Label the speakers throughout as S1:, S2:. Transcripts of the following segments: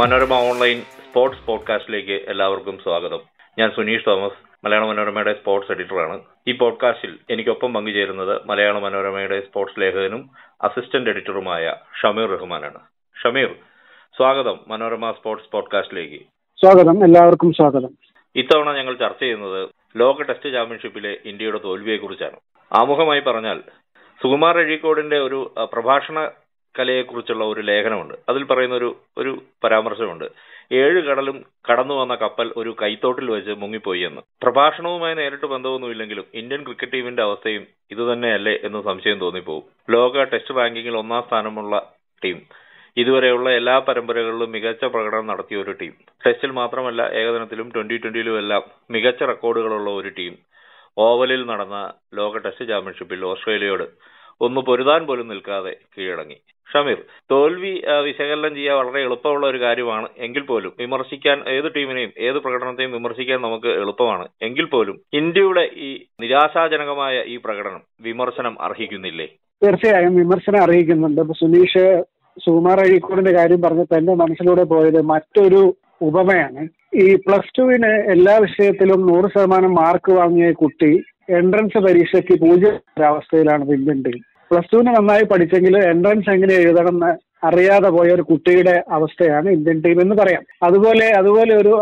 S1: Manorama online sports പോഡ്കാസ്റ്റിലേക്ക് എല്ലാവർക്കും സ്വാഗതം. ഞാൻ സുനീഷ് തോമസ് മലയാള മനോരമയുടെ സ്പോർട്സ് എഡിറ്ററാണ്. ഈ പോഡ്കാസ്റ്റിൽ എനിക്കൊപ്പം പങ്കുചേരുന്നത് മലയാള മനോരമയുടെ സ്പോർട്സ് ലേഖകനും അസിസ്റ്റന്റ് എഡിറ്ററുമായ ഷമീർ റഹ്മാനാണ്. ഷമീർ സ്വാഗതം മനോരമ സ്പോർട്സ് പോഡ്കാസ്റ്റിലേക്ക്.
S2: സ്വാഗതം എല്ലാവർക്കും സ്വാഗതം.
S1: ഇത്തവണ ഞങ്ങൾ ചർച്ച ചെയ്യുന്നത് ലോക ടെസ്റ്റ് ചാമ്പ്യൻഷിപ്പിലെ ഇന്ത്യയുടെ തോൽവിയെക്കുറിച്ചാണ്. ആമുഖമായി പറഞ്ഞാൽ സുകുമാർ അഴീക്കോടിന്റെ ഒരു പ്രഭാഷണ കലയെക്കുറിച്ചുള്ള ഒരു ലേഖനമുണ്ട്. അതിൽ പറയുന്ന ഒരു ഒരു പരാമർശമുണ്ട്. ഏഴ് കടലും കടന്നു വന്ന കപ്പൽ ഒരു കൈത്തോട്ടിൽ വെച്ച് മുങ്ങിപ്പോയി എന്ന്. പ്രഭാഷണവുമായി നേരിട്ട് ബന്ധമൊന്നുമില്ലെങ്കിലും ഇന്ത്യൻ ക്രിക്കറ്റ് ടീമിന്റെ അവസ്ഥയും ഇതുതന്നെയല്ലേ എന്ന് സംശയം തോന്നിപ്പോകും. ലോക ടെസ്റ്റ് റാങ്കിങ്ങിൽ ഒന്നാം സ്ഥാനമുള്ള ടീം. ഇതുവരെയുള്ള എല്ലാ പരമ്പരകളിലും മികച്ച പ്രകടനം നടത്തിയ ഒരു ടീം. ടെസ്റ്റിൽ മാത്രമല്ല ഏകദിനത്തിലും ട്വന്റി ട്വന്റിയിലും എല്ലാം മികച്ച റെക്കോർഡുകളുള്ള ഒരു ടീം. ഓവലിൽ നടന്ന ലോക ടെസ്റ്റ് ചാമ്പ്യൻഷിപ്പിൽ ഓസ്ട്രേലിയയോട് ഒന്ന് പൊരുതാൻ പോലും നിൽക്കാതെ കീഴടങ്ങി. ഷമീർ തോൽവി വിശകലനം ചെയ്യാൻ വളരെ എളുപ്പമുള്ള ഒരു കാര്യമാണ്. എങ്കിൽ പോലും വിമർശിക്കാൻ ഏത് ടീമിനെയും ഏത് പ്രകടനത്തെയും വിമർശിക്കാൻ നമുക്ക് എളുപ്പമാണ്. എങ്കിൽ പോലും ഇന്ത്യയുടെ ഈ നിരാശാജനകമായ ഈ പ്രകടനം വിമർശനം അർഹിക്കുന്നില്ലേ?
S2: തീർച്ചയായും വിമർശനം അർഹിക്കുന്നുണ്ട്. സുനീഷ് സുകുമാർ അഴീക്കോടിന്റെ കാര്യം പറഞ്ഞപ്പോൾ എന്റെ മനസ്സിലൂടെ പോയത് മറ്റൊരു ഉപമയാണ്. ഈ പ്ലസ് ടുവിന് എല്ലാ വിഷയത്തിലും നൂറ് ശതമാനം മാർക്ക് വാങ്ങിയ കുട്ടി എൻട്രൻസ് പരീക്ഷയ്ക്ക് പൂജ്യം ഒരവസ്ഥയിലാണ് ഇന്ത്യൻ പ്ലസ് ടുവിന് നന്നായി പഠിച്ചെങ്കിൽ എൻട്രൻസ് എങ്ങനെ എഴുതണം എന്ന് അറിയാതെ പോയ ഒരു കുട്ടിയുടെ അവസ്ഥയാണ് ഇന്ത്യൻ ടീം എന്ന് പറയാം. അതുപോലെ അതുപോലെ ഒരു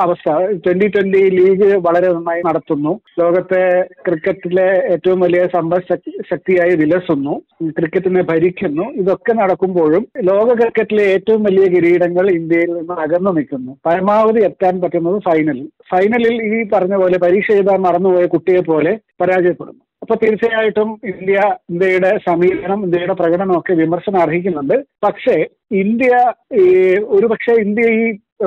S2: അവസ്ഥ. ട്വന്റി ട്വന്റി ലീഗ് വളരെ നന്നായി നടത്തുന്നു. ലോകത്തെ ക്രിക്കറ്റിലെ ഏറ്റവും വലിയ സമ്പദ് ശക്തിയായി വിലസുന്നു. ക്രിക്കറ്റിനെ ഭരിക്കുന്നു. ഇതൊക്കെ നടക്കുമ്പോഴും ലോക ക്രിക്കറ്റിലെ ഏറ്റവും വലിയ കിരീടങ്ങൾ ഇന്ത്യയിൽ നിന്ന് അകന്നു നിൽക്കുന്നു. പരമാവധി എത്താൻ പറ്റുന്നത് ഫൈനലിൽ ഫൈനലിൽ ഈ പറഞ്ഞ പോലെ പരീക്ഷ എഴുതാൻ മറന്നുപോയ കുട്ടിയെ പോലെ പരാജയപ്പെടുന്നു. അപ്പൊ തീർച്ചയായിട്ടും ഇന്ത്യ ഇന്ത്യയുടെ സമീപനം ഇന്ത്യയുടെ പ്രകടനമൊക്കെ വിമർശനം അർഹിക്കുന്നുണ്ട്. പക്ഷേ ഇന്ത്യ ഈ ഒരു പക്ഷേ ഇന്ത്യ ഈ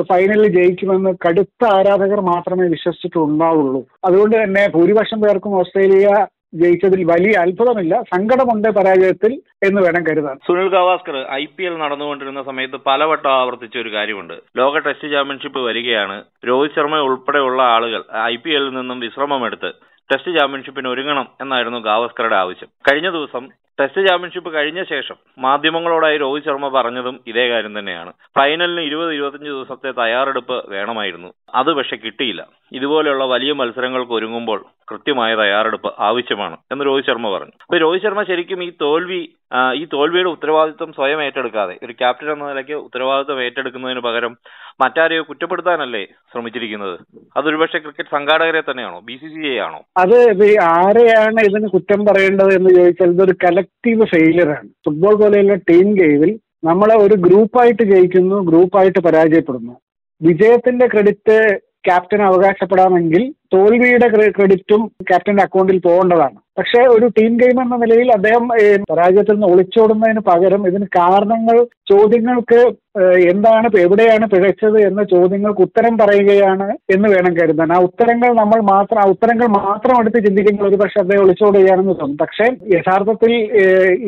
S2: ഫൈനലിൽ ജയിക്കുമെന്ന് കടുത്ത ആരാധകർ മാത്രമേ വിശ്വസിച്ചിട്ടുണ്ടാവുള്ളൂ. അതുകൊണ്ട് തന്നെ ഭൂരിപക്ഷം പേർക്കും ഓസ്ട്രേലിയ ജയിച്ചതിൽ വലിയ അത്ഭുതമില്ല. സങ്കടമുണ്ട് പരാജയത്തിൽ എന്ന് വേണം കരുതാൻ.
S1: Sunil Gavaskar I P L നടന്നുകൊണ്ടിരുന്ന സമയത്ത് പലവട്ടം ആവർത്തിച്ച ഒരു കാര്യമുണ്ട്. ലോക ടെസ്റ്റ് ചാമ്പ്യൻഷിപ്പ് വരികയാണ്. രോഹിത് ശർമ്മ ഉൾപ്പെടെയുള്ള ആളുകൾ ഐ പി എല്ലിൽ നിന്നും വിശ്രമമെടുത്ത് ടെസ്റ്റ് ചാമ്പ്യൻഷിപ്പിന് ഒരുങ്ങണം എന്നായിരുന്നു ഗാവസ്കറുടെ ആവശ്യം. കഴിഞ്ഞ ദിവസം ടെസ്റ്റ് ചാമ്പ്യൻഷിപ്പ് കഴിഞ്ഞ ശേഷം മാധ്യമങ്ങളോടായി രോഹിത് ശർമ്മ പറഞ്ഞതും ഇതേ കാര്യം തന്നെയാണ്. ഫൈനലിന് ഇരുപത് ഇരുപത്തിയഞ്ച് ദിവസത്തെ തയ്യാറെടുപ്പ് വേണമായിരുന്നു. അത് പക്ഷെ കിട്ടിയില്ല. ഇതുപോലെയുള്ള വലിയ മത്സരങ്ങൾക്ക് ഒരുങ്ങുമ്പോൾ കൃത്യമായ തയ്യാറെടുപ്പ് ആവശ്യമാണ് എന്ന് രോഹിത് ശർമ്മ പറഞ്ഞു. അപ്പൊ രോഹിത് ശർമ്മ ശരിക്കും ഈ തോൽവി ഈ തോൽവിയുടെ ഉത്തരവാദിത്വം സ്വയം ഏറ്റെടുക്കാതെ ഒരു ക്യാപ്റ്റൻ എന്ന നിലയ്ക്ക് ഉത്തരവാദിത്വം ഏറ്റെടുക്കുന്നതിന് പകരം മറ്റാരെയോ കുറ്റപ്പെടുത്താനല്ലേ ശ്രമിച്ചിരിക്കുന്നത്? അതൊരുപക്ഷെ ക്രിക്കറ്റ് സംഘാടകരെ തന്നെയാണോ? ബി സി സി ഐ ആണോ?
S2: അത് ആരെയാണ് ഇതിന് കുറ്റം പറയേണ്ടത് എന്ന് ചോദിച്ചാൽ ഇതൊരു കലക്റ്റീവ് ഫെയിലിയർ ആണ്. ഫുട്ബോൾ പോലെയുള്ള ടീം ഗെയിമിൽ നമ്മളെ ഒരു ഗ്രൂപ്പായിട്ട് ജയിക്കുന്നു ഗ്രൂപ്പായിട്ട് പരാജയപ്പെടുന്നു. വിജയത്തിന്റെ ക്രെഡിറ്റ് ക്യാപ്റ്റൻ അവകാശപ്പെടാമെങ്കിൽ തോൽവിയുടെ ക്രെഡിറ്റും ക്യാപ്റ്റന്റെ അക്കൗണ്ടിൽ പോകേണ്ടതാണ്. പക്ഷേ ഒരു ടീം ഗെയിം എന്ന നിലയിൽ അദ്ദേഹം പരാജയത്തിൽ നിന്ന് ഒളിച്ചോടുന്നതിന് പകരം ഇതിന് കാരണങ്ങൾ ചോദ്യങ്ങൾക്ക് എന്താണ് എവിടെയാണ് പിഴച്ചത് എന്ന ചോദ്യങ്ങൾക്ക് ഉത്തരം പറയുകയാണ് എന്ന് വേണം കരുതാൻ. ആ ഉത്തരങ്ങൾ നമ്മൾ മാത്രം ആ ഉത്തരങ്ങൾ മാത്രം എടുത്ത് ചിന്തിക്കുമ്പോൾ ഒരു പക്ഷെ അദ്ദേഹം ഒളിച്ചോടുകയാണെന്ന് തോന്നും. പക്ഷേ യഥാർത്ഥത്തിൽ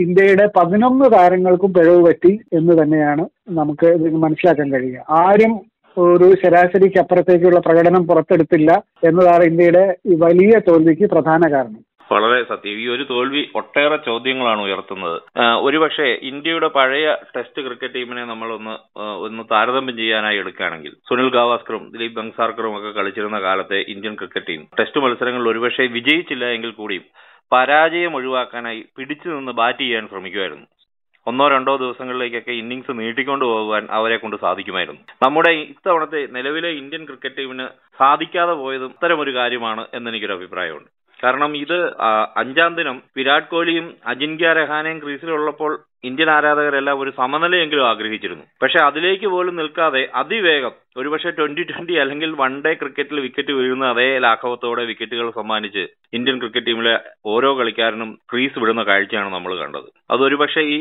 S2: ഇന്ത്യയുടെ പതിനൊന്ന് താരങ്ങൾക്കും പിഴവ് പറ്റി എന്ന് തന്നെയാണ് നമുക്ക് ഇതിന് മനസ്സിലാക്കാൻ കഴിയുക. ആരും ഒരു ശരാശരിക്ക് അപ്പുറത്തേക്കുള്ള പ്രകടനം പുറത്തെടുത്തില്ല എന്നതാണ് ഇന്ത്യയുടെ വലിയ തോൽവിക്ക് പ്രധാന കാരണം.
S1: വളരെ സത്യം. ഈ ഒരു തോൽവി ഒട്ടേറെ ചോദ്യങ്ങളാണ് ഉയർത്തുന്നത്. ഒരുപക്ഷെ ഇന്ത്യയുടെ പഴയ ടെസ്റ്റ് ക്രിക്കറ്റ് ടീമിനെ നമ്മൾ ഒന്ന് ഒന്ന് താരതമ്യം ചെയ്യാനായി എടുക്കുകയാണെങ്കിൽ സുനിൽ ഗാവാസ്കറും ദിലീപ് ബംഗ്സാർക്കറും ഒക്കെ കളിച്ചിരുന്ന കാലത്തെ ഇന്ത്യൻ ക്രിക്കറ്റ് ടീം ടെസ്റ്റ് മത്സരങ്ങളിൽ ഒരുപക്ഷെ വിജയിച്ചില്ല എങ്കിൽ കൂടിയും പരാജയം ഒഴിവാക്കാനായി പിടിച്ചു നിന്ന് ബാറ്റ് ചെയ്യാൻ ശ്രമിക്കുമായിരുന്നു. ഒന്നോ രണ്ടോ ദിവസങ്ങളിലേക്കൊക്കെ ഇന്നിങ്സ് നീട്ടിക്കൊണ്ടു പോകാൻ അവരെ കൊണ്ട് സാധിക്കുമായിരുന്നു. നമ്മുടെ ഇത്തവണത്തെ നിലവിലെ ഇന്ത്യൻ ക്രിക്കറ്റ് ടീമിന് സാധിക്കാതെ പോയതും ഇത്തരമൊരു കാര്യമാണ് എന്നെനിക്കൊരു അഭിപ്രായമുണ്ട്. കാരണം ഇത് അഞ്ചാം ദിനം വിരാട് കോഹ്ലിയും അജിൻക്യ രഹാനയും ക്രീസിലുള്ളപ്പോൾ ഇന്ത്യൻ ആരാധകരെല്ലാം ഒരു സമനിലയെങ്കിലും ആഗ്രഹിച്ചിരുന്നു. പക്ഷെ അതിലേക്ക് പോലും നിൽക്കാതെ അതിവേഗം ഒരുപക്ഷെ ട്വന്റി ട്വന്റി അല്ലെങ്കിൽ വൺ ഡേ ക്രിക്കറ്റിൽ വിക്കറ്റ് വീഴുന്ന അതേ ലാഘവത്തോടെ വിക്കറ്റുകൾ സമ്മാനിച്ച് ഇന്ത്യൻ ക്രിക്കറ്റ് ടീമിലെ ഓരോ കളിക്കാരനും ക്രീസ് വിടുന്ന കാഴ്ചയാണ് നമ്മൾ കണ്ടത്. അതൊരുപക്ഷെ ഈ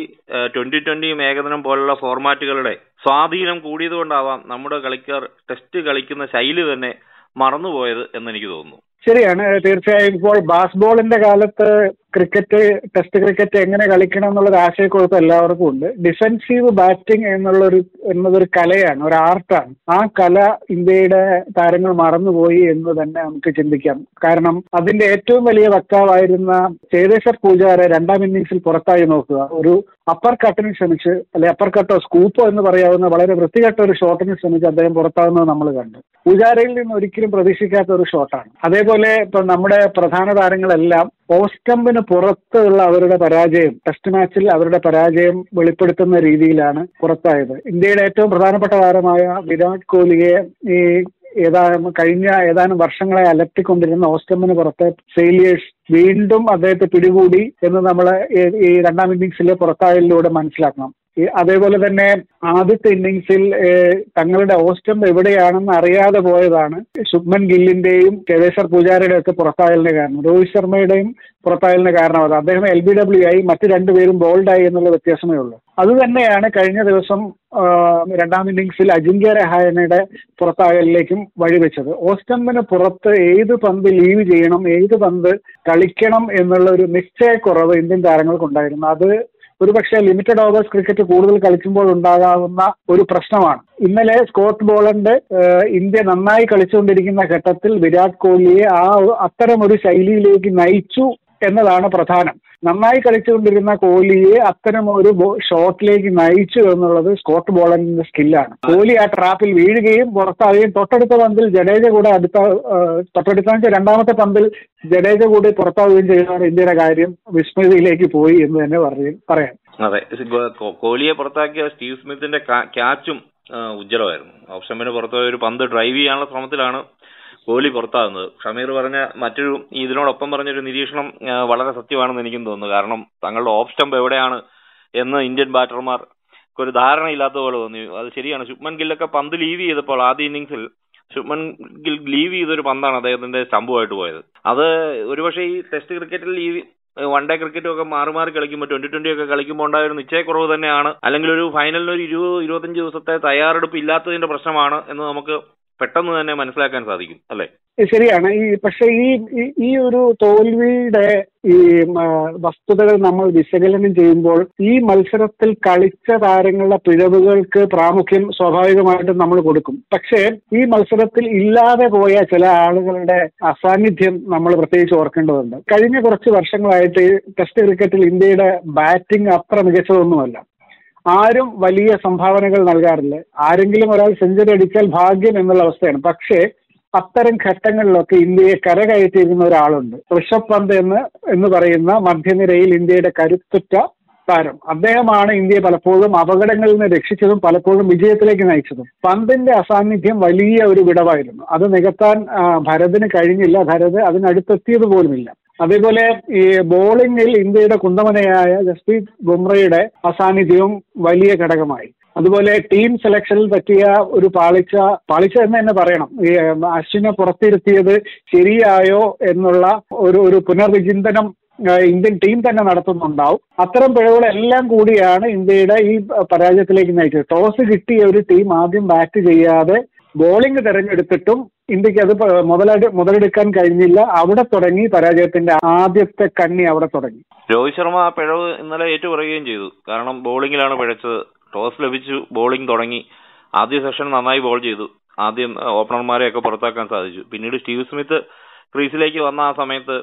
S1: ട്വന്റി ട്വന്റിയും ഏകദിനം പോലുള്ള ഫോർമാറ്റുകളുടെ സ്വാധീനം കൂടിയതുകൊണ്ടാവാം നമ്മുടെ കളിക്കാർ ടെസ്റ്റ് കളിക്കുന്ന ശൈലി തന്നെ മറന്നുപോയത് എന്നെനിക്ക് തോന്നുന്നു.
S2: ശരിയാണ്. തീർച്ചയായും ഇപ്പോൾ ബാസ്ബോളിന്റെ കാലത്ത് ക്രിക്കറ്റ് ടെസ്റ്റ് ക്രിക്കറ്റ് എങ്ങനെ കളിക്കണം എന്നുള്ളൊരു ആശയക്കുഴപ്പം എല്ലാവർക്കും ഉണ്ട്. ഡിഫെൻസീവ് ബാറ്റിംഗ് എന്നുള്ളൊരു എന്നതൊരു കലയാണ് ഒരു ആർട്ടാണ് ആ കല ഇന്ത്യയുടെ താരങ്ങൾ മറന്നുപോയി എന്ന് തന്നെ നമുക്ക് ചിന്തിക്കാം. കാരണം അതിന്റെ ഏറ്റവും വലിയ വക്താവായിരുന്ന ചേതേശ്വർ പൂജാരെ രണ്ടാം ഇന്നിംഗ്സിൽ പുറത്തായി നോക്കുക. ഒരു അപ്പർ കട്ടിന് ശ്രമിച്ച് അല്ലെ അപ്പർ കട്ടോ സ്കൂപ്പോ എന്ന് പറയാവുന്ന വളരെ വൃത്തികെട്ട ഒരു ഷോട്ടിന് ശ്രമിച്ച് അദ്ദേഹം പുറത്താകുന്നത് നമ്മൾ കണ്ടു. പൂജാരയിൽ നിന്ന് ഒരിക്കലും പ്രതീക്ഷിക്കാത്ത ഒരു ഷോട്ടാണ് അതേപോലെ ഇപ്പൊ നമ്മുടെ പ്രധാന താരങ്ങളെല്ലാം ഓസ്റ്റംപിന് പുറത്തുള്ള അവരുടെ പരാജയം ടെസ്റ്റ് മാച്ചിൽ അവരുടെ പരാജയം വെളിപ്പെടുത്തുന്ന രീതിയിലാണ് പുറത്തായത്. ഇന്ത്യയുടെ ഏറ്റവും പ്രധാനപ്പെട്ട താരമായ വിരാട് കോഹ്ലിയെ ഈ ഏതാനും കഴിഞ്ഞ ഏതാനും വർഷങ്ങളെ അലട്ടിക്കൊണ്ടിരുന്ന ഓസ്റ്റമിന് പുറത്തെ ഫെയിലിയേഴ്സ് വീണ്ടും അദ്ദേഹത്തെ പിടികൂടി എന്ന് നമ്മൾ ഈ രണ്ടാം ഇന്നിംഗ്സിലെ പുറത്തായലിലൂടെ മനസ്സിലാക്കണം. അതേപോലെ തന്നെ ആദ്യത്തെ ഇന്നിങ്സിൽ തങ്ങളുടെ ഓസ്റ്റം എവിടെയാണെന്ന് അറിയാതെ പോയതാണ്. ശുഭ്മൻ ഗില്ലിന്റെയും ചേതേശ്വർ പൂജാരയുടെ ഒക്കെ പുറത്തായലിന് കാരണം. രോഹിത് ശർമ്മയുടെയും പുറത്തായലിന് കാരണം അത്. അദ്ദേഹം എൽ ബി ഡബ്ല്യു ആയി മറ്റു രണ്ടുപേരും ബോൾഡായി എന്നുള്ള വ്യത്യാസമേ ഉള്ളൂ. അത് തന്നെയാണ് കഴിഞ്ഞ ദിവസം രണ്ടാം ഇന്നിംഗ്സിൽ അജിങ്ക്യ രഹായനയുടെ പുറത്താകലിലേക്കും വഴിവെച്ചത്. ഓസ്റ്റമ്പിന് പുറത്ത് ഏത് പന്ത് ലീവ് ചെയ്യണം ഏത് പന്ത് കളിക്കണം എന്നുള്ള ഒരു നിശ്ചയക്കുറവ് ഇന്ത്യൻ താരങ്ങൾക്കുണ്ടായിരുന്നു. അത് ഒരുപക്ഷെ ലിമിറ്റഡ് ഓവേഴ്സ് ക്രിക്കറ്റ് കൂടുതൽ കളിക്കുമ്പോൾ ഉണ്ടാകാവുന്ന ഒരു പ്രശ്നമാണ്. ഇന്നലെ സ്കോട്ട് ബോളണ്ട് ഇന്ത്യ നന്നായി കളിച്ചുകൊണ്ടിരിക്കുന്ന ഘട്ടത്തിൽ വിരാട് കോഹ്ലിയെ ആ അത്തരം ഒരു ശൈലിയിലേക്ക് നയിച്ചു എന്നതാണ് പ്രധാനം. നന്നായി കളിച്ചുകൊണ്ടിരുന്ന കോഹ്ലിയെ അത്തരം ഒരു ഷോട്ടിലേക്ക് നയിച്ചു എന്നുള്ളത് സ്കോട്ട് ബോളറിന്റെ സ്കില്ലാണ്. കോഹ്ലി ആ ട്രാപ്പിൽ വീഴുകയും പുറത്താവുകയും തൊട്ടടുത്ത പന്തിൽ ജഡേജ കൂടെ അടുത്ത തൊട്ടടുത്ത രണ്ടാമത്തെ പന്തിൽ ജഡേജ കൂടി പുറത്താവുകയും ചെയ്തതാണ് ഇന്ത്യയുടെ കാര്യം വിസ്മൃതിയിലേക്ക് പോയി എന്ന് തന്നെ പറയാം.
S1: അതെ. കോഹ്ലിയെ പുറത്താക്കിയ സ്റ്റീവ് സ്മിത്തിന്റെ ക്യാച്ചും ഉജ്ജ്വലമായിരുന്നു. ഓപ്ഷന് പുറത്തുപോയ ഒരു പന്ത് ഡ്രൈവ് ചെയ്യാനുള്ള ശ്രമത്തിലാണ് കോഹ്ലി പുറത്താകുന്നത്. ഷമീർ പറഞ്ഞ മറ്റൊരു ഇതിനോടൊപ്പം പറഞ്ഞൊരു നിരീക്ഷണം വളരെ സത്യമാണെന്ന് എനിക്കും തോന്നുന്നു. കാരണം തങ്ങളുടെ ഓഫ് സ്റ്റംപ് എവിടെയാണ് എന്ന് ഇന്ത്യൻ ബാറ്റർമാർ ഒരു ധാരണയില്ലാത്ത പോലെ തോന്നി. അത് ശരിയാണ്. ശുഭ്മൻ ഗില്ലൊക്കെ പന്ത് ലീവ് ചെയ്തപ്പോൾ ആദ്യ ഇന്നിങ്സിൽ ശുഭ്മൻ ഗിൽ ലീവ് ചെയ്തൊരു പന്താണ് അദ്ദേഹത്തിന്റെ സ്റ്റംപുമായിട്ട് പോയത്. അത് ഒരുപക്ഷെ ഈ ടെസ്റ്റ് ക്രിക്കറ്റിൽ ലീവ് വൺ ഡേ ക്രിക്കറ്റും ഒക്കെ മാറി മാറി കളിക്കുമ്പോൾ ട്വന്റി ട്വന്റി ഒക്കെ കളിക്കുമ്പോൾ ഉണ്ടായ ഒരു നിശ്ചയക്കുറവ് തന്നെയാണ്. അല്ലെങ്കിൽ ഒരു ഫൈനലിന് ഒരു ഇരുപത് ഇരുപത്തഞ്ച് ദിവസത്തെ തയ്യാറെടുപ്പ് ഇല്ലാത്തതിന്റെ പ്രശ്നമാണ് എന്ന് നമുക്ക് പെട്ടെന്ന് തന്നെ മനസ്സിലാക്കാൻ സാധിക്കും അല്ലെ?
S2: ശരിയാണ്. ഈ പക്ഷെ ഈ ഈ ഒരു തോൽവിയുടെ ഈ വസ്തുതകൾ നമ്മൾ വിശകലനം ചെയ്യുമ്പോൾ ഈ മത്സരത്തിൽ കളിച്ച താരങ്ങളുടെ പിഴവുകൾക്ക് പ്രാമുഖ്യം സ്വാഭാവികമായിട്ടും നമ്മൾ കൊടുക്കും. പക്ഷേ ഈ മത്സരത്തിൽ ഇല്ലാതെ പോയ ചില ആളുകളുടെ അസാന്നിധ്യം നമ്മൾ പ്രത്യേകിച്ച് ഓർക്കേണ്ടതുണ്ട്. കഴിഞ്ഞ കുറച്ച് വർഷങ്ങളായിട്ട് ടെസ്റ്റ് ക്രിക്കറ്റിൽ ഇന്ത്യയുടെ ബാറ്റിംഗ് അത്ര മികച്ചതൊന്നുമല്ല. ആരും വലിയ സംഭാവനകൾ നൽകാറില്ല. ആരെങ്കിലും ഒരാൾ സെഞ്ചുറി അടിച്ചാൽ ഭാഗ്യം എന്നുള്ള അവസ്ഥയാണ്. പക്ഷേ അത്തരം ഘട്ടങ്ങളിലൊക്കെ ഇന്ത്യയെ കരകയറ്റിയിരുന്ന ഒരാളുണ്ട്. ഋഷഭ് പന്ത് എന്ന് എന്ന് പറയുന്ന മധ്യനിരയിൽ ഇന്ത്യയുടെ കരുത്തുറ്റ താരം. അദ്ദേഹമാണ് ഇന്ത്യയെ പലപ്പോഴും അപകടങ്ങളിൽ നിന്ന് രക്ഷിച്ചതും പലപ്പോഴും വിജയത്തിലേക്ക് നയിച്ചതും. പന്തിന്റെ അസാന്നിധ്യം വലിയ ഒരു വിടവായിരുന്നു. അത് നികത്താൻ ഭരതിന് കഴിഞ്ഞില്ല. ഭരത് അതിനടുത്തെത്തിയത് പോലുമില്ല. അതേപോലെ ഈ ബോളിംഗിൽ ഇന്ത്യയുടെ കുന്തമനയായ ജസ്പ്രീത് ബുംറയുടെ അസാന്നിധ്യവും വലിയ ഘടകമായി. അതുപോലെ ടീം സെലക്ഷനിൽ പറ്റിയ ഒരു പാളിച്ച പാളിച്ച എന്ന് തന്നെ പറയണം. ഈ അശ്വിനെ പുറത്തിരുത്തിയത് ശരിയായോ എന്നുള്ള ഒരു ഒരു പുനർവിചിന്തനം ഇന്ത്യൻ ടീം തന്നെ നടത്തുന്നുണ്ടാവും. അത്തരം പിഴവുകളെല്ലാം കൂടിയാണ് ഇന്ത്യയുടെ ഈ പരാജയത്തിലേക്ക് നയിച്ചത്. ടോസ് കിട്ടിയ ഒരു ടീം ആദ്യം ബാറ്റ് ചെയ്യാതെ ബോളിംഗ് തെരഞ്ഞെടുത്തിട്ടും ഇന്ത്യയ്ക്ക് അത് മുതലെടു മുതലെടുക്കാൻ കഴിഞ്ഞില്ല. അവിടെ തുടങ്ങി പരാജയത്തിന്റെ ആദ്യത്തെ കണ്ണി അവിടെ തുടങ്ങി.
S1: രോഹിത് ശർമ്മ ആ പിഴവ് ഇന്നലെ ഏറ്റുപറയുകയും ചെയ്തു. കാരണം ബോളിംഗിലാണ് പിഴച്ചത്. ടോസ് ലഭിച്ചു ബോളിംഗ് തുടങ്ങി. ആദ്യ സെഷൻ നന്നായി ബോൾ ചെയ്തു. ആദ്യം ഓപ്പണർമാരെയൊക്കെ പുറത്താക്കാൻ സാധിച്ചു. പിന്നീട് സ്റ്റീവ് സ്മിത്ത് ക്രീസിലേക്ക് വന്ന ആ സമയത്ത്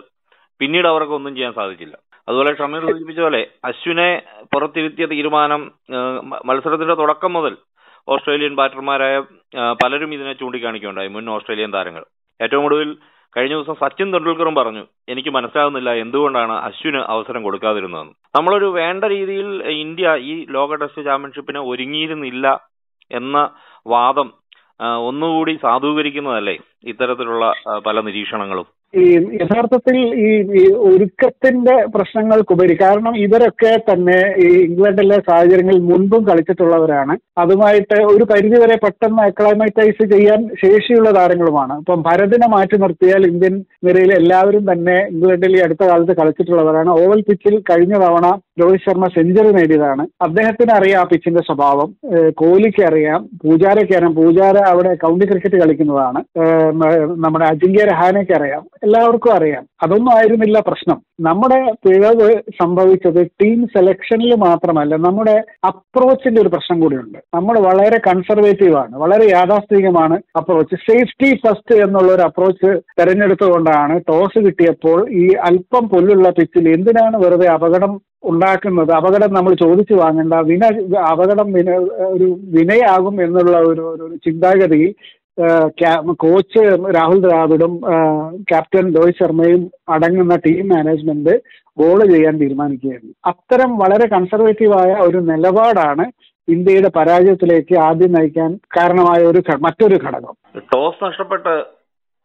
S1: പിന്നീട് അവർക്ക് ഒന്നും ചെയ്യാൻ സാധിച്ചില്ല. അതുപോലെ ഷമീർ സൂചിപ്പിച്ച പോലെ അശ്വിനെ പുറത്തിരുത്തിയ തീരുമാനം മത്സരത്തിന്റെ തുടക്കം മുതൽ ഓസ്ട്രേലിയൻ ബാറ്റർമാരായ പലരും ഇതിനെ ചൂണ്ടിക്കാണിക്കുകയുണ്ടായി മുൻ ഓസ്ട്രേലിയൻ താരങ്ങൾ. ഏറ്റവും ഒടുവിൽ കഴിഞ്ഞ ദിവസം സച്ചിൻ തെണ്ടുൽക്കറും പറഞ്ഞു എനിക്ക് മനസ്സിലാകുന്നില്ല എന്തുകൊണ്ടാണ് അശ്വിന് അവസരം കൊടുക്കാതിരുന്നതെന്ന്. നമ്മളൊരു വേണ്ട രീതിയിൽ ഇന്ത്യ ഈ ലോക ടെസ്റ്റ് ചാമ്പ്യൻഷിപ്പിന് ഒരുങ്ങിയിരുന്നില്ല എന്ന വാദം ഒന്നുകൂടി സാധൂകരിക്കുന്നതല്ലേ? ഇത്തരത്തിലുള്ള പല നിരീക്ഷണങ്ങളും.
S2: ഈ യഥാർത്ഥത്തിൽ ഈ ഒരുക്കത്തിന്റെ പ്രശ്നങ്ങൾക്കുപരി കാരണം ഇവരൊക്കെ തന്നെ ഈ ഇംഗ്ലണ്ടിലെ സാഹചര്യങ്ങളിൽ മുൻപും കളിച്ചിട്ടുള്ളവരാണ്. അതുമായിട്ട് ഒരു പരിധി വരെ പെട്ടെന്ന് അക്ലൈമറ്റൈസ് ചെയ്യാൻ ശേഷിയുള്ള താരങ്ങളുമാണ്. ഇപ്പം ഭരതിനെ മാറ്റി നിർത്തിയാൽ ഇന്ത്യൻ നിരയിൽ എല്ലാവരും തന്നെ ഇംഗ്ലണ്ടിൽ ഈ അടുത്ത കാലത്ത് കളിച്ചിട്ടുള്ളവരാണ്. ഓവൽ പിച്ചിൽ കഴിഞ്ഞ തവണ രോഹിത് ശർമ്മ സെഞ്ചുറി നേടിയതാണ്. അദ്ദേഹത്തിന് അറിയാം ആ പിച്ചിന്റെ സ്വഭാവം. കോഹ്ലിക്ക് അറിയാം പൂജാരയ്ക്ക് അറിയാം. പൂജാര അവിടെ കൗണ്ടി ക്രിക്കറ്റ് കളിക്കുന്നതാണ്. നമ്മുടെ അജിങ്ക്യ രഹാനയ്ക്ക് അറിയാം. എല്ലാവർക്കും അറിയാം. അതൊന്നും ആയിരുന്നില്ല പ്രശ്നം. നമ്മുടെ പിഴവ് സംഭവിച്ചത് ടീം സെലക്ഷനിൽ മാത്രമല്ല നമ്മുടെ അപ്രോച്ചിന്റെ ഒരു പ്രശ്നം കൂടിയുണ്ട്. നമ്മൾ വളരെ കൺസർവേറ്റീവ് ആണ്. വളരെ യാഥാസ്ഥിതികമാണ് അപ്രോച്ച് സേഫ്റ്റി ഫസ്റ്റ് എന്നുള്ള ഒരു അപ്രോച്ച് തെരഞ്ഞെടുത്തുകൊണ്ടാണ് ടോസ് കിട്ടിയപ്പോൾ ഈ അല്പം പൊല്ലുള്ള പിച്ചിൽ എന്തിനാണ് വെറുതെ അപകടം ഉണ്ടാക്കുന്നത്? അപകടം നമ്മൾ ചോദിച്ചു വാങ്ങേണ്ട. വിന അപകടം വിന ഒരു വിനയാകും എന്നുള്ള ഒരു ഒരു ചിന്താഗതിയിൽ കോച്ച് രാഹുൽ ദ്രാവിഡും ക്യാപ്റ്റൻ രോഹിത് ശർമ്മയും അടങ്ങുന്ന ടീം മാനേജ്മെന്റ് ബോൾ ചെയ്യാൻ തീരുമാനിക്കുകയായിരുന്നു. അത്തരം വളരെ കൺസർവേറ്റീവായ ഒരു നിലപാടാണ് ഇന്ത്യയുടെ പരാജയത്തിലേക്ക് ആദ്യം നയിക്കാൻ കാരണമായ ഒരു മറ്റൊരു ഘടകം.
S1: ടോസ് നഷ്ടപ്പെട്ട്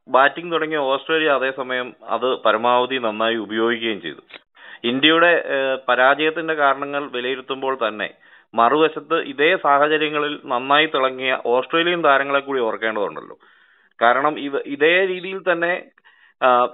S1: ബാറ്റിംഗ് തുടങ്ങിയ ഓസ്ട്രേലിയ അതേസമയം അത് പരമാവധി നന്നായി ഉപയോഗിക്കുകയും ചെയ്തു. ഇന്ത്യയുടെ പരാജയത്തിന്റെ കാരണങ്ങൾ വിലയിരുത്തുമ്പോൾ തന്നെ മറുവശത്ത് ഇതേ സാഹചര്യങ്ങളിൽ നന്നായി തിളങ്ങിയ ഓസ്ട്രേലിയൻ താരങ്ങളെ കൂടി ഓർക്കേണ്ടതുണ്ടല്ലോ. കാരണം ഇത് ഇതേ രീതിയിൽ തന്നെ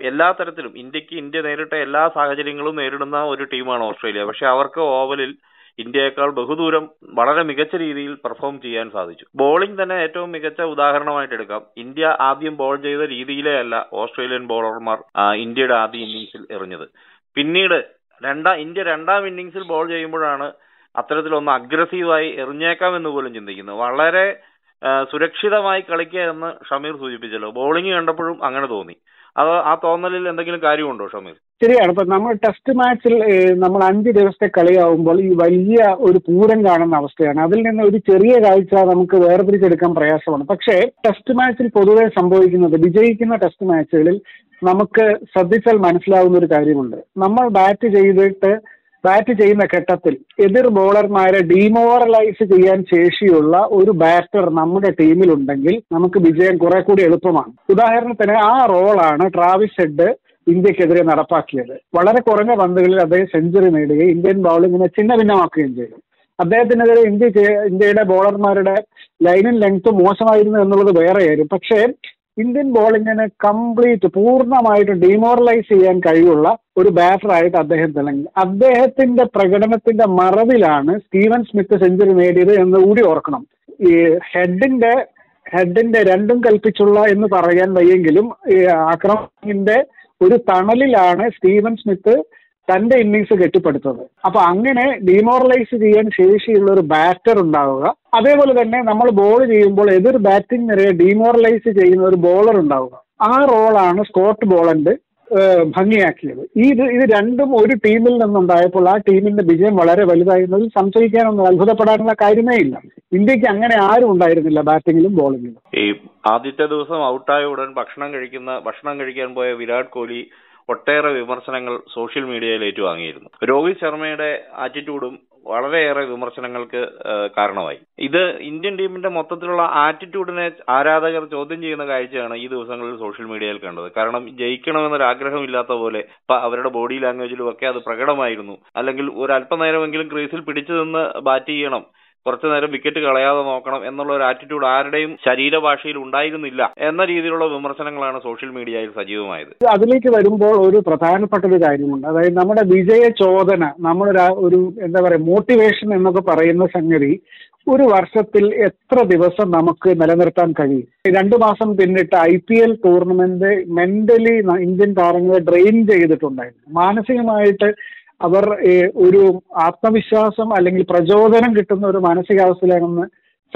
S1: എല്ലാ തരത്തിലും ഇന്ത്യയ്ക്ക് ഇന്ത്യ നേരിട്ട എല്ലാ സാഹചര്യങ്ങളും നേരിടുന്ന ഒരു ടീമാണ് ഓസ്ട്രേലിയ. പക്ഷെ അവർക്ക് ഓവലിൽ ഇന്ത്യയേക്കാൾ ബഹുദൂരം വളരെ മികച്ച രീതിയിൽ പെർഫോം ചെയ്യാൻ സാധിച്ചു. ബോളിംഗ് തന്നെ ഏറ്റവും മികച്ച ഉദാഹരണമായിട്ട് എടുക്കാം. ഇന്ത്യ ആദ്യം ബോൾ ചെയ്ത രീതിയിലേ അല്ല ഓസ്ട്രേലിയൻ ബോളർമാർ ഇന്ത്യയുടെ ആദ്യ ഇന്നിംഗ്സിൽ എറിഞ്ഞത്. പിന്നീട് രണ്ടാം ഇന്ത്യ രണ്ടാം ഇന്നിംഗ്സിൽ ബോൾ ചെയ്യുമ്പോഴാണ് അത്തരത്തിലൊന്ന് അഗ്രസീവായി എറിഞ്ഞേക്കാം എന്ന് പോലും ചിന്തിക്കുന്നു. വളരെ സുരക്ഷിതമായി കളിക്കുക എന്ന് ഷമീർ സൂചിപ്പിച്ചല്ലോ. ബോളിംഗ് കണ്ടപ്പോഴും അങ്ങനെ തോന്നി. അത് ആ തോന്നലിൽ എന്തെങ്കിലും കാര്യമുണ്ടോ ഷമീർ?
S2: ശരിയാണ്. ഇപ്പൊ നമ്മൾ ടെസ്റ്റ് മാച്ചിൽ നമ്മൾ അഞ്ച് ദിവസത്തെ കളിയാവുമ്പോൾ ഈ വലിയ ഒരു പൂരം കാണുന്ന അവസ്ഥയാണ്. അതിൽ നിന്ന് ഒരു ചെറിയ കാഴ്ച നമുക്ക് വേർതിരിച്ചെടുക്കാൻ പ്രയാസമാണ്. പക്ഷേ ടെസ്റ്റ് മാച്ചിൽ പൊതുവെ സംഭവിക്കുന്നത് വിജയിക്കുന്ന ടെസ്റ്റ് മാച്ചുകളിൽ നമുക്ക് ശ്രദ്ധിച്ചാൽ മനസ്സിലാവുന്ന ഒരു കാര്യമുണ്ട്. നമ്മൾ ബാറ്റ് ചെയ്തിട്ട് ബാറ്റ് ചെയ്യുന്ന ഘട്ടത്തിൽ എതിർ ബോളർമാരെ ഡീമോറലൈസ് ചെയ്യാൻ ശേഷിയുള്ള ഒരു ബാറ്റർ നമ്മുടെ ടീമിലുണ്ടെങ്കിൽ നമുക്ക് വിജയം കുറെ കൂടി എളുപ്പമാണ്. ഉദാഹരണത്തിന് ആ റോളാണ് ട്രാവിസ് ഹെഡ് ഇന്ത്യക്കെതിരെ നടപ്പാക്കിയത്. വളരെ കുറഞ്ഞ പന്തുകളിൽ അദ്ദേഹം സെഞ്ചുറി നേടുകയും ഇന്ത്യൻ ബൗളിങ്ങിനെ ചിന്ന ഭിന്നമാക്കുകയും ചെയ്തു. അദ്ദേഹത്തിനെതിരെ ഇന്ത്യ ഇന്ത്യയുടെ ബോളർമാരുടെ ലൈനും ലെങ്ത്തും മോശമായിരുന്നു എന്നുള്ളത് വേറെ കാര്യം പക്ഷേ ഇന്ത്യൻ ബോളിങ്ങിനെ കംപ്ലീറ്റ് പൂർണമായിട്ട് ഡീമോറലൈസ് ചെയ്യാൻ കഴിവുള്ള ഒരു ബാറ്ററായിട്ട് അദ്ദേഹം തിളങ്ങി. അദ്ദേഹത്തിന്റെ പ്രകടനത്തിന്റെ മറവിലാണ് സ്റ്റീവൻ സ്മിത്ത് സെഞ്ചുറി നേടിയത് എന്ന് കൂടി ഓർക്കണം. ഈ ഹെഡിന്റെ ഹെഡിന്റെ രണ്ടും കൽപ്പിച്ചുള്ള എന്ന് പറയാൻ വയ്യെങ്കിലും ആക്രമണത്തിന്റെ ഒരു തണലിലാണ് സ്റ്റീവൻ സ്മിത്ത് തന്റെ ഇന്നിങ്സ് കെട്ടിപ്പടുത്തത്. അപ്പൊ അങ്ങനെ ഡീമോറലൈസ് ചെയ്യാൻ ശേഷിയുള്ള ഒരു ബാറ്റർ ഉണ്ടാവുക. അതേപോലെ തന്നെ നമ്മൾ ബോൾ ചെയ്യുമ്പോൾ എതിർ ബാറ്റിംഗ് നിരയെ ഡീമോറലൈസ് ചെയ്യുന്ന ഒരു ബോളർ ഉണ്ടാവുക. ആ റോളാണ് സ്കോട്ട് ബോളന്റ് ഭംഗിയാക്കിയത്. ഈ ഇത് രണ്ടും ഒരു ടീമിൽ നിന്നുണ്ടായപ്പോൾ ആ ടീമിന്റെ വിജയം വളരെ വലുതായിരുന്നതിൽ സംശയിക്കാനൊന്നും അത്ഭുതപ്പെടാനുള്ള കാര്യമേ ഇല്ല. ഇന്ത്യയ്ക്ക് അങ്ങനെ ആരും ഉണ്ടായിരുന്നില്ല ബാറ്റിംഗിലും ബോളിങ്ങിലും
S1: ഈ ആദ്യത്തെ ദിവസം ഔട്ടായ ഉടൻ ഭക്ഷണം കഴിക്കുന്ന ഭക്ഷണം കഴിക്കാൻ പോയ വിരാട് കോഹ്ലി ഒട്ടേറെ വിമർശനങ്ങൾ സോഷ്യൽ മീഡിയയിൽ ഏറ്റുവാങ്ങിയിരുന്നു. രോഹിത് ശർമ്മയുടെ ആറ്റിറ്റ്യൂഡും വളരെയേറെ വിമർശനങ്ങൾക്ക് കാരണമായി. ഇത് ഇന്ത്യൻ ടീമിന്റെ മൊത്തത്തിലുള്ള ആറ്റിറ്റ്യൂഡിനെ ആരാധകർ ചോദ്യം ചെയ്യുന്ന കാഴ്ചയാണ് ഈ ദിവസങ്ങളിൽ സോഷ്യൽ മീഡിയയിൽ കണ്ടത്. കാരണം ജയിക്കണമെന്നൊരു ആഗ്രഹമില്ലാത്ത പോലെ അവരുടെ ബോഡി ലാംഗ്വേജിലും ഒക്കെ അത് പ്രകടമായിരുന്നു. അല്ലെങ്കിൽ ഒരു ക്രീസിൽ പിടിച്ചു നിന്ന് ബാറ്റ് ചെയ്യണം. കുറച്ചു നേരം വിക്കറ്റ് കളയാതെ നോക്കണം എന്നുള്ള ഒരു ആറ്റിറ്റ്യൂഡ് ആരുടെയും ശരീരഭാഷയിൽ ഉണ്ടായിരുന്നില്ല എന്ന രീതിയിലുള്ള വിമർശനങ്ങളാണ് സോഷ്യൽ മീഡിയയിൽ സജീവമായത്.
S2: അതിലേക്ക് വരുമ്പോൾ ഒരു പ്രധാനപ്പെട്ട ഒരു കാര്യമുണ്ട്. അതായത് നമ്മുടെ വിജയ ചോദന നമ്മുടെ ഒരു എന്താ പറയുക മോട്ടിവേഷൻ എന്നൊക്കെ പറയുന്ന സംഗതി ഒരു വർഷത്തിൽ എത്ര ദിവസം നമുക്ക് നിലനിർത്താൻ കഴിയും? രണ്ടു മാസം പിന്നിട്ട് I P L tournament mentally Indian താരങ്ങളെ ഡ്രെയിൻ ചെയ്തിട്ടുണ്ടായിരുന്നു. മാനസികമായിട്ട് അവർ ഒരു ആത്മവിശ്വാസം അല്ലെങ്കിൽ പ്രചോദനം കിട്ടുന്ന ഒരു മാനസികാവസ്ഥയിലാണെന്ന്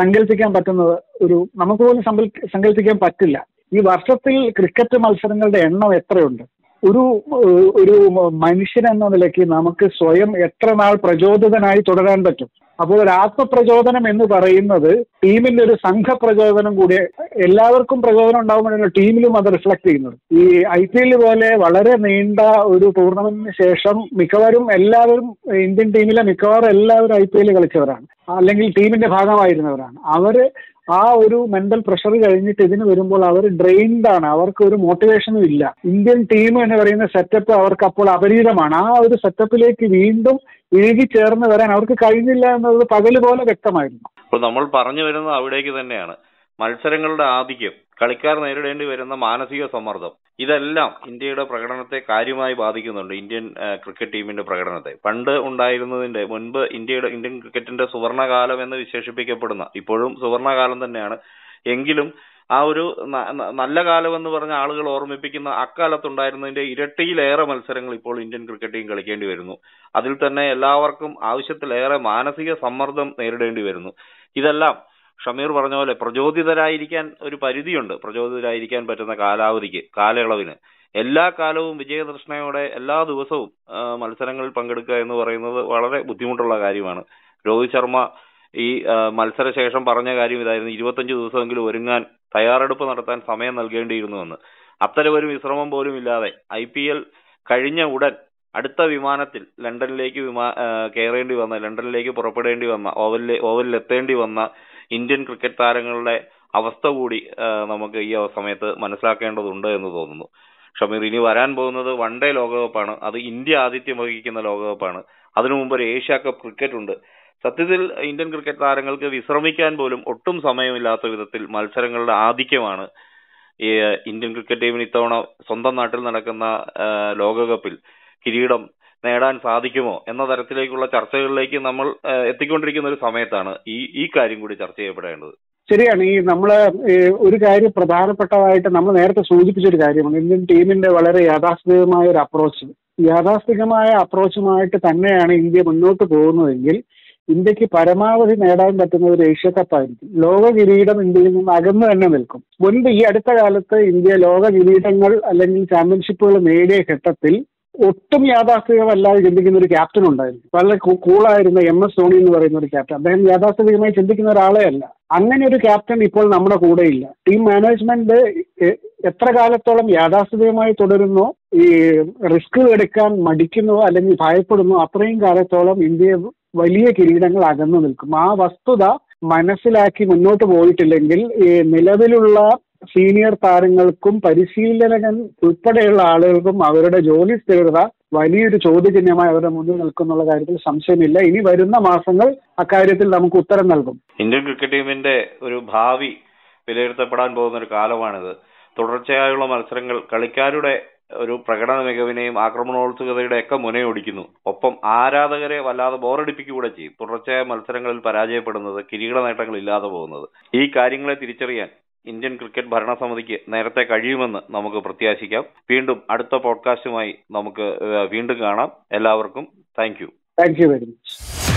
S2: സങ്കല്പിക്കാൻ പറ്റുന്നത് ഒരു നമുക്ക് പോലും സങ്കല്പിക്കാൻ പറ്റില്ല. ഈ വർഷത്തിൽ ക്രിക്കറ്റ് മത്സരങ്ങളുടെ എണ്ണം എത്രയുണ്ട്? ഒരു ഒരു മനുഷ്യൻ എന്ന നിലയ്ക്ക് നമുക്ക് സ്വയം എത്ര നാൾ പ്രചോദിതനായി തുടരാൻ പറ്റും? അപ്പോൾ ഒരു ആത്മപ്രചോദനം എന്ന് പറയുന്നത് ടീമിന്റെ ഒരു സംഘപ്രചോദനം കൂടി എല്ലാവർക്കും പ്രചോദനം ഉണ്ടാകുമ്പോഴാണ് ടീമിലും അത് റിഫ്ലക്ട് ചെയ്യുന്നത്. ഈ ഐ പി എൽ പോലെ വളരെ നീണ്ട ഒരു ടൂർണമെന്റിന് ശേഷം മിക്കവാറും എല്ലാവരും ഇന്ത്യൻ ടീമിലെ മിക്കവാറും എല്ലാവരും ഐ പി എൽ കളിച്ചവരാണ്. അല്ലെങ്കിൽ ടീമിന്റെ ഭാഗമായിരുന്നവരാണ്. അവർ ആ ഒരു മെന്റൽ പ്രഷർ കഴിഞ്ഞിട്ട് ഇതിന് വരുമ്പോൾ അവർ ഡ്രെയിൻഡ് ആണ്. അവർക്ക് ഒരു മോട്ടിവേഷനും ഇല്ല. ഇന്ത്യൻ ടീം എന്ന് പറയുന്ന സെറ്റപ്പ് അവർക്ക് അപ്പോൾ അപരിചിതമാണ് ആ ഒരു സെറ്റപ്പിലേക്ക് വീണ്ടും ഇഴുകി ചേർന്ന് വരാൻ അവർക്ക് കഴിഞ്ഞില്ല എന്നത് പകൽ പോലെ വ്യക്തമായിരുന്നു.
S1: അപ്പോൾ നമ്മൾ പറഞ്ഞു വരുന്നത് അവിടേക്ക് തന്നെയാണ്. മത്സരങ്ങളുടെ ആധിക്യം കളിക്കാർ നേരിടേണ്ടി വരുന്ന മാനസിക സമ്മർദ്ദം ഇതെല്ലാം ഇന്ത്യയുടെ പ്രകടനത്തെ കാര്യമായി ബാധിക്കുന്നുണ്ട്. ഇന്ത്യൻ ക്രിക്കറ്റ് ടീമിന്റെ പ്രകടനത്തെ. പണ്ട് ഉണ്ടായിരുന്നതിന്റെ മുൻപ് ഇന്ത്യയുടെ ഇന്ത്യൻ ക്രിക്കറ്റിന്റെ സുവർണകാലം എന്ന് വിശേഷിപ്പിക്കപ്പെടുന്ന ഇപ്പോഴും സുവർണകാലം തന്നെയാണ്. എങ്കിലും ആ ഒരു നല്ല കാലം എന്ന് പറഞ്ഞ ആളുകൾ ഓർമ്മിപ്പിക്കുന്ന അക്കാലത്തുണ്ടായിരുന്നതിന്റെ ഇരട്ടിയിലേറെ മത്സരങ്ങൾ ഇപ്പോൾ ഇന്ത്യൻ ക്രിക്കറ്റ് ടീം കളിക്കേണ്ടി വരുന്നു. അതിൽ തന്നെ എല്ലാവർക്കും ആവശ്യത്തിലേറെ മാനസിക സമ്മർദ്ദം നേരിടേണ്ടി വരുന്നു. ഇതെല്ലാം ഷമീർ പറഞ്ഞ പോലെ പ്രചോദിതരായിരിക്കാൻ ഒരു പരിധിയുണ്ട്. പ്രചോദിതരായിരിക്കാൻ പറ്റുന്ന കാലാവധിക്ക് കാലയളവിന്. എല്ലാ കാലവും വിജയദർശനയോടെ എല്ലാ ദിവസവും മത്സരങ്ങളിൽ പങ്കെടുക്കുക എന്ന് പറയുന്നത് വളരെ ബുദ്ധിമുട്ടുള്ള കാര്യമാണ്. രോഹിത് ശർമ്മ ഈ മത്സരശേഷം പറഞ്ഞ കാര്യം ഇതായിരുന്നു. ഇരുപത്തഞ്ച് ദിവസമെങ്കിലും ഒരുങ്ങാൻ തയ്യാറെടുപ്പ് നടത്താൻ സമയം നൽകേണ്ടിയിരുന്നുവെന്ന്. അത്തരമൊരു വിശ്രമം പോലും ഇല്ലാതെ ഐ കഴിഞ്ഞ ഉടൻ അടുത്ത വിമാനത്തിൽ ലണ്ടനിലേക്ക് വിമാ കയറേണ്ടി വന്ന ലണ്ടനിലേക്ക് പുറപ്പെടേണ്ടി വന്ന ഓവലിൽ ഓവലിൽ എത്തേണ്ടി വന്ന ഇന്ത്യൻ ക്രിക്കറ്റ് താരങ്ങളുടെ അവസ്ഥ കൂടി നമുക്ക് ഈ സമയത്ത് മനസ്സിലാക്കേണ്ടതുണ്ട് എന്ന് തോന്നുന്നു. ഷമീർ ഇനി വരാൻ പോകുന്നത് വൺ ഡേ ലോകകപ്പാണ്. അത് ഇന്ത്യ ആതിഥ്യം വഹിക്കുന്ന ലോകകപ്പാണ്. അതിനു മുമ്പ് ഒരു ഏഷ്യ കപ്പ് ക്രിക്കറ്റ് ഉണ്ട്. സത്യത്തിൽ ഇന്ത്യൻ ക്രിക്കറ്റ് താരങ്ങൾക്ക് വിശ്രമിക്കാൻ പോലും ഒട്ടും സമയമില്ലാത്ത വിധത്തിൽ മത്സരങ്ങളുടെ ആധിക്യമാണ് ഇന്ത്യൻ ക്രിക്കറ്റ് ടീമിന് ഇത്തവണ സ്വന്തം നാട്ടിൽ നടക്കുന്ന ലോകകപ്പിൽ. കിരീടം നേടാൻ സാധിക്കുമോ എന്ന തരത്തിലേക്കുള്ള ചർച്ചകളിലേക്ക് നമ്മൾ എത്തിക്കൊണ്ടിരിക്കുന്ന ഒരു സമയത്താണ് ഈ ഈ കാര്യം കൂടി ചർച്ച ചെയ്യപ്പെടേണ്ടത്.
S2: ശരിയാണ്. ഈ നമ്മൾ ഒരു കാര്യം പ്രധാനപ്പെട്ടതായിട്ട് നമ്മൾ നേരത്തെ സൂചിപ്പിച്ച ഒരു കാര്യമാണ്. ഇന്ത്യൻ ടീമിന്റെ വളരെ യാഥാസ്ഥിതികമായ ഒരു അപ്രോച്ച്. യാഥാസ്ഥിതികമായ അപ്രോച്ചുമായിട്ട് തന്നെയാണ് ഇന്ത്യ മുന്നോട്ട് പോകുന്നതെങ്കിൽ ഇന്ത്യയ്ക്ക് പരമാവധി നേടാൻ പറ്റുന്ന ഒരു ഏഷ്യ കപ്പായിരിക്കും. ലോക കിരീടം ഇന്ത്യയിൽ നിന്ന് അകന്നു തന്നെ നിൽക്കും. മുൻപ് ഈ അടുത്ത കാലത്ത് ഇന്ത്യ ലോക കിരീടങ്ങൾ അല്ലെങ്കിൽ ചാമ്പ്യൻഷിപ്പുകൾ നേടിയ ഘട്ടത്തിൽ ഒട്ടും യാഥാസ്ഥികമല്ലാതെ ചിന്തിക്കുന്ന ഒരു ക്യാപ്റ്റൻ ഉണ്ടായിരുന്നു. വളരെ കൂളായിരുന്ന എം എസ് ധോണി എന്ന് പറയുന്ന ഒരു ക്യാപ്റ്റൻ അദ്ദേഹം യാഥാസ്ഥിതികമായി ചിന്തിക്കുന്ന ഒരാളെ അല്ല. അങ്ങനെ ഒരു ക്യാപ്റ്റൻ ഇപ്പോൾ നമ്മുടെ കൂടെ ഇല്ല. ടീം മാനേജ്മെന്റ് എത്ര കാലത്തോളം യാഥാസ്ഥിതികമായി തുടരുന്നോ ഈ റിസ്ക് എടുക്കാൻ മടിക്കുന്നോ അല്ലെങ്കിൽ ഭയപ്പെടുന്നു അത്രയും കാലത്തോളം ഇന്ത്യ വലിയ കിരീടങ്ങൾ അകന്നു നിൽക്കും. ആ വസ്തുത മനസ്സിലാക്കി മുന്നോട്ട് പോയിട്ടില്ലെങ്കിൽ ഈ നിലവിലുള്ള സീനിയർ താരങ്ങൾക്കും പരിശീലകൻ ഉൾപ്പെടെയുള്ള ആളുകൾക്കും അവരുടെ ജോലി സ്ഥിരത വലിയൊരു ചോദ്യചിഹ്നമായി അവരുടെ മുന്നിൽ നിൽക്കുന്നുള്ള കാര്യത്തിൽ സംശയമില്ല. ഇനി വരുന്ന മാസങ്ങൾ അക്കാര്യത്തിൽ നമുക്ക് ഉത്തരം നൽകും.
S1: ഇന്ത്യൻ ക്രിക്കറ്റ് ടീമിന്റെ ഒരു ഭാവി വിലയിരുത്തപ്പെടാൻ പോകുന്ന ഒരു കാലമാണിത്. തുടർച്ചയായുള്ള മത്സരങ്ങൾ കളിക്കാരുടെ ഒരു പ്രകടന മികവിനെയും ആക്രമണോത്സുകതയുടെ ഒക്കെ മുനയൊടിക്കുന്നു. ഒപ്പം ആരാധകരെ വല്ലാതെ ബോറടിപ്പിക്കുകൂടെ ചെയ്യും. തുടർച്ചയായ മത്സരങ്ങളിൽ പരാജയപ്പെടുന്നത് കിരീട നേട്ടങ്ങൾ ഇല്ലാതെ പോകുന്നത്. ഈ കാര്യങ്ങളെ തിരിച്ചറിയാൻ ഇന്ത്യൻ ക്രിക്കറ്റ് ഭരണസമിതിക്ക് നേരത്തെ കഴിയുമെന്ന് നമുക്ക് പ്രത്യാശിക്കാം. വീണ്ടും അടുത്ത പോഡ്കാസ്റ്റുമായി നമുക്ക് വീണ്ടും കാണാം. എല്ലാവർക്കും thank you
S2: thank you very much